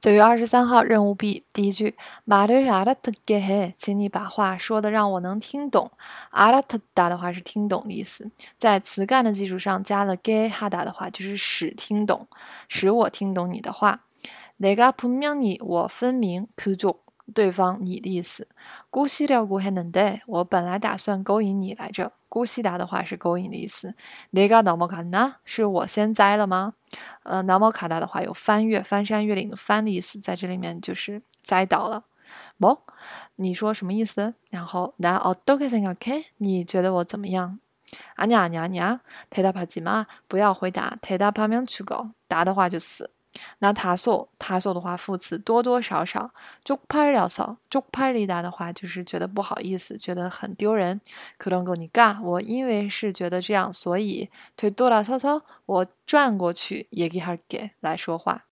九月二十三号，任务 B 第一句，말을알아듣게 해， 请你把话说的让我能听懂。알아듣다的话是听懂的意思，在词干的基础上加了게하다的话就是使听懂，使我听懂你的话。내가분명 히， 我分明그쪽 对方你的意思。꼬시려고했는 데， 我本来打算勾引你来着。姑西达的话是勾引的意思。哪个脑毛卡呢？是我先栽了吗？呃，脑毛卡达的话有翻越、翻山越岭的翻的意思，在这里面就是栽倒了。不，你说什么意思？然后那哦都可以생각 해？ 你觉得我怎么样？아니아니아니야대답하지 마， 不要回答。대답하면죽 어， 答的话就死。 那他说他说的话副词多多少少，쪽팔려 서， 쪽팔리다的话就是觉得不好意思，觉得很丢人。그런거니 까， 我因为是觉得这样，所以，돌아서 서， 我转过去，얘기할 게， 来说话。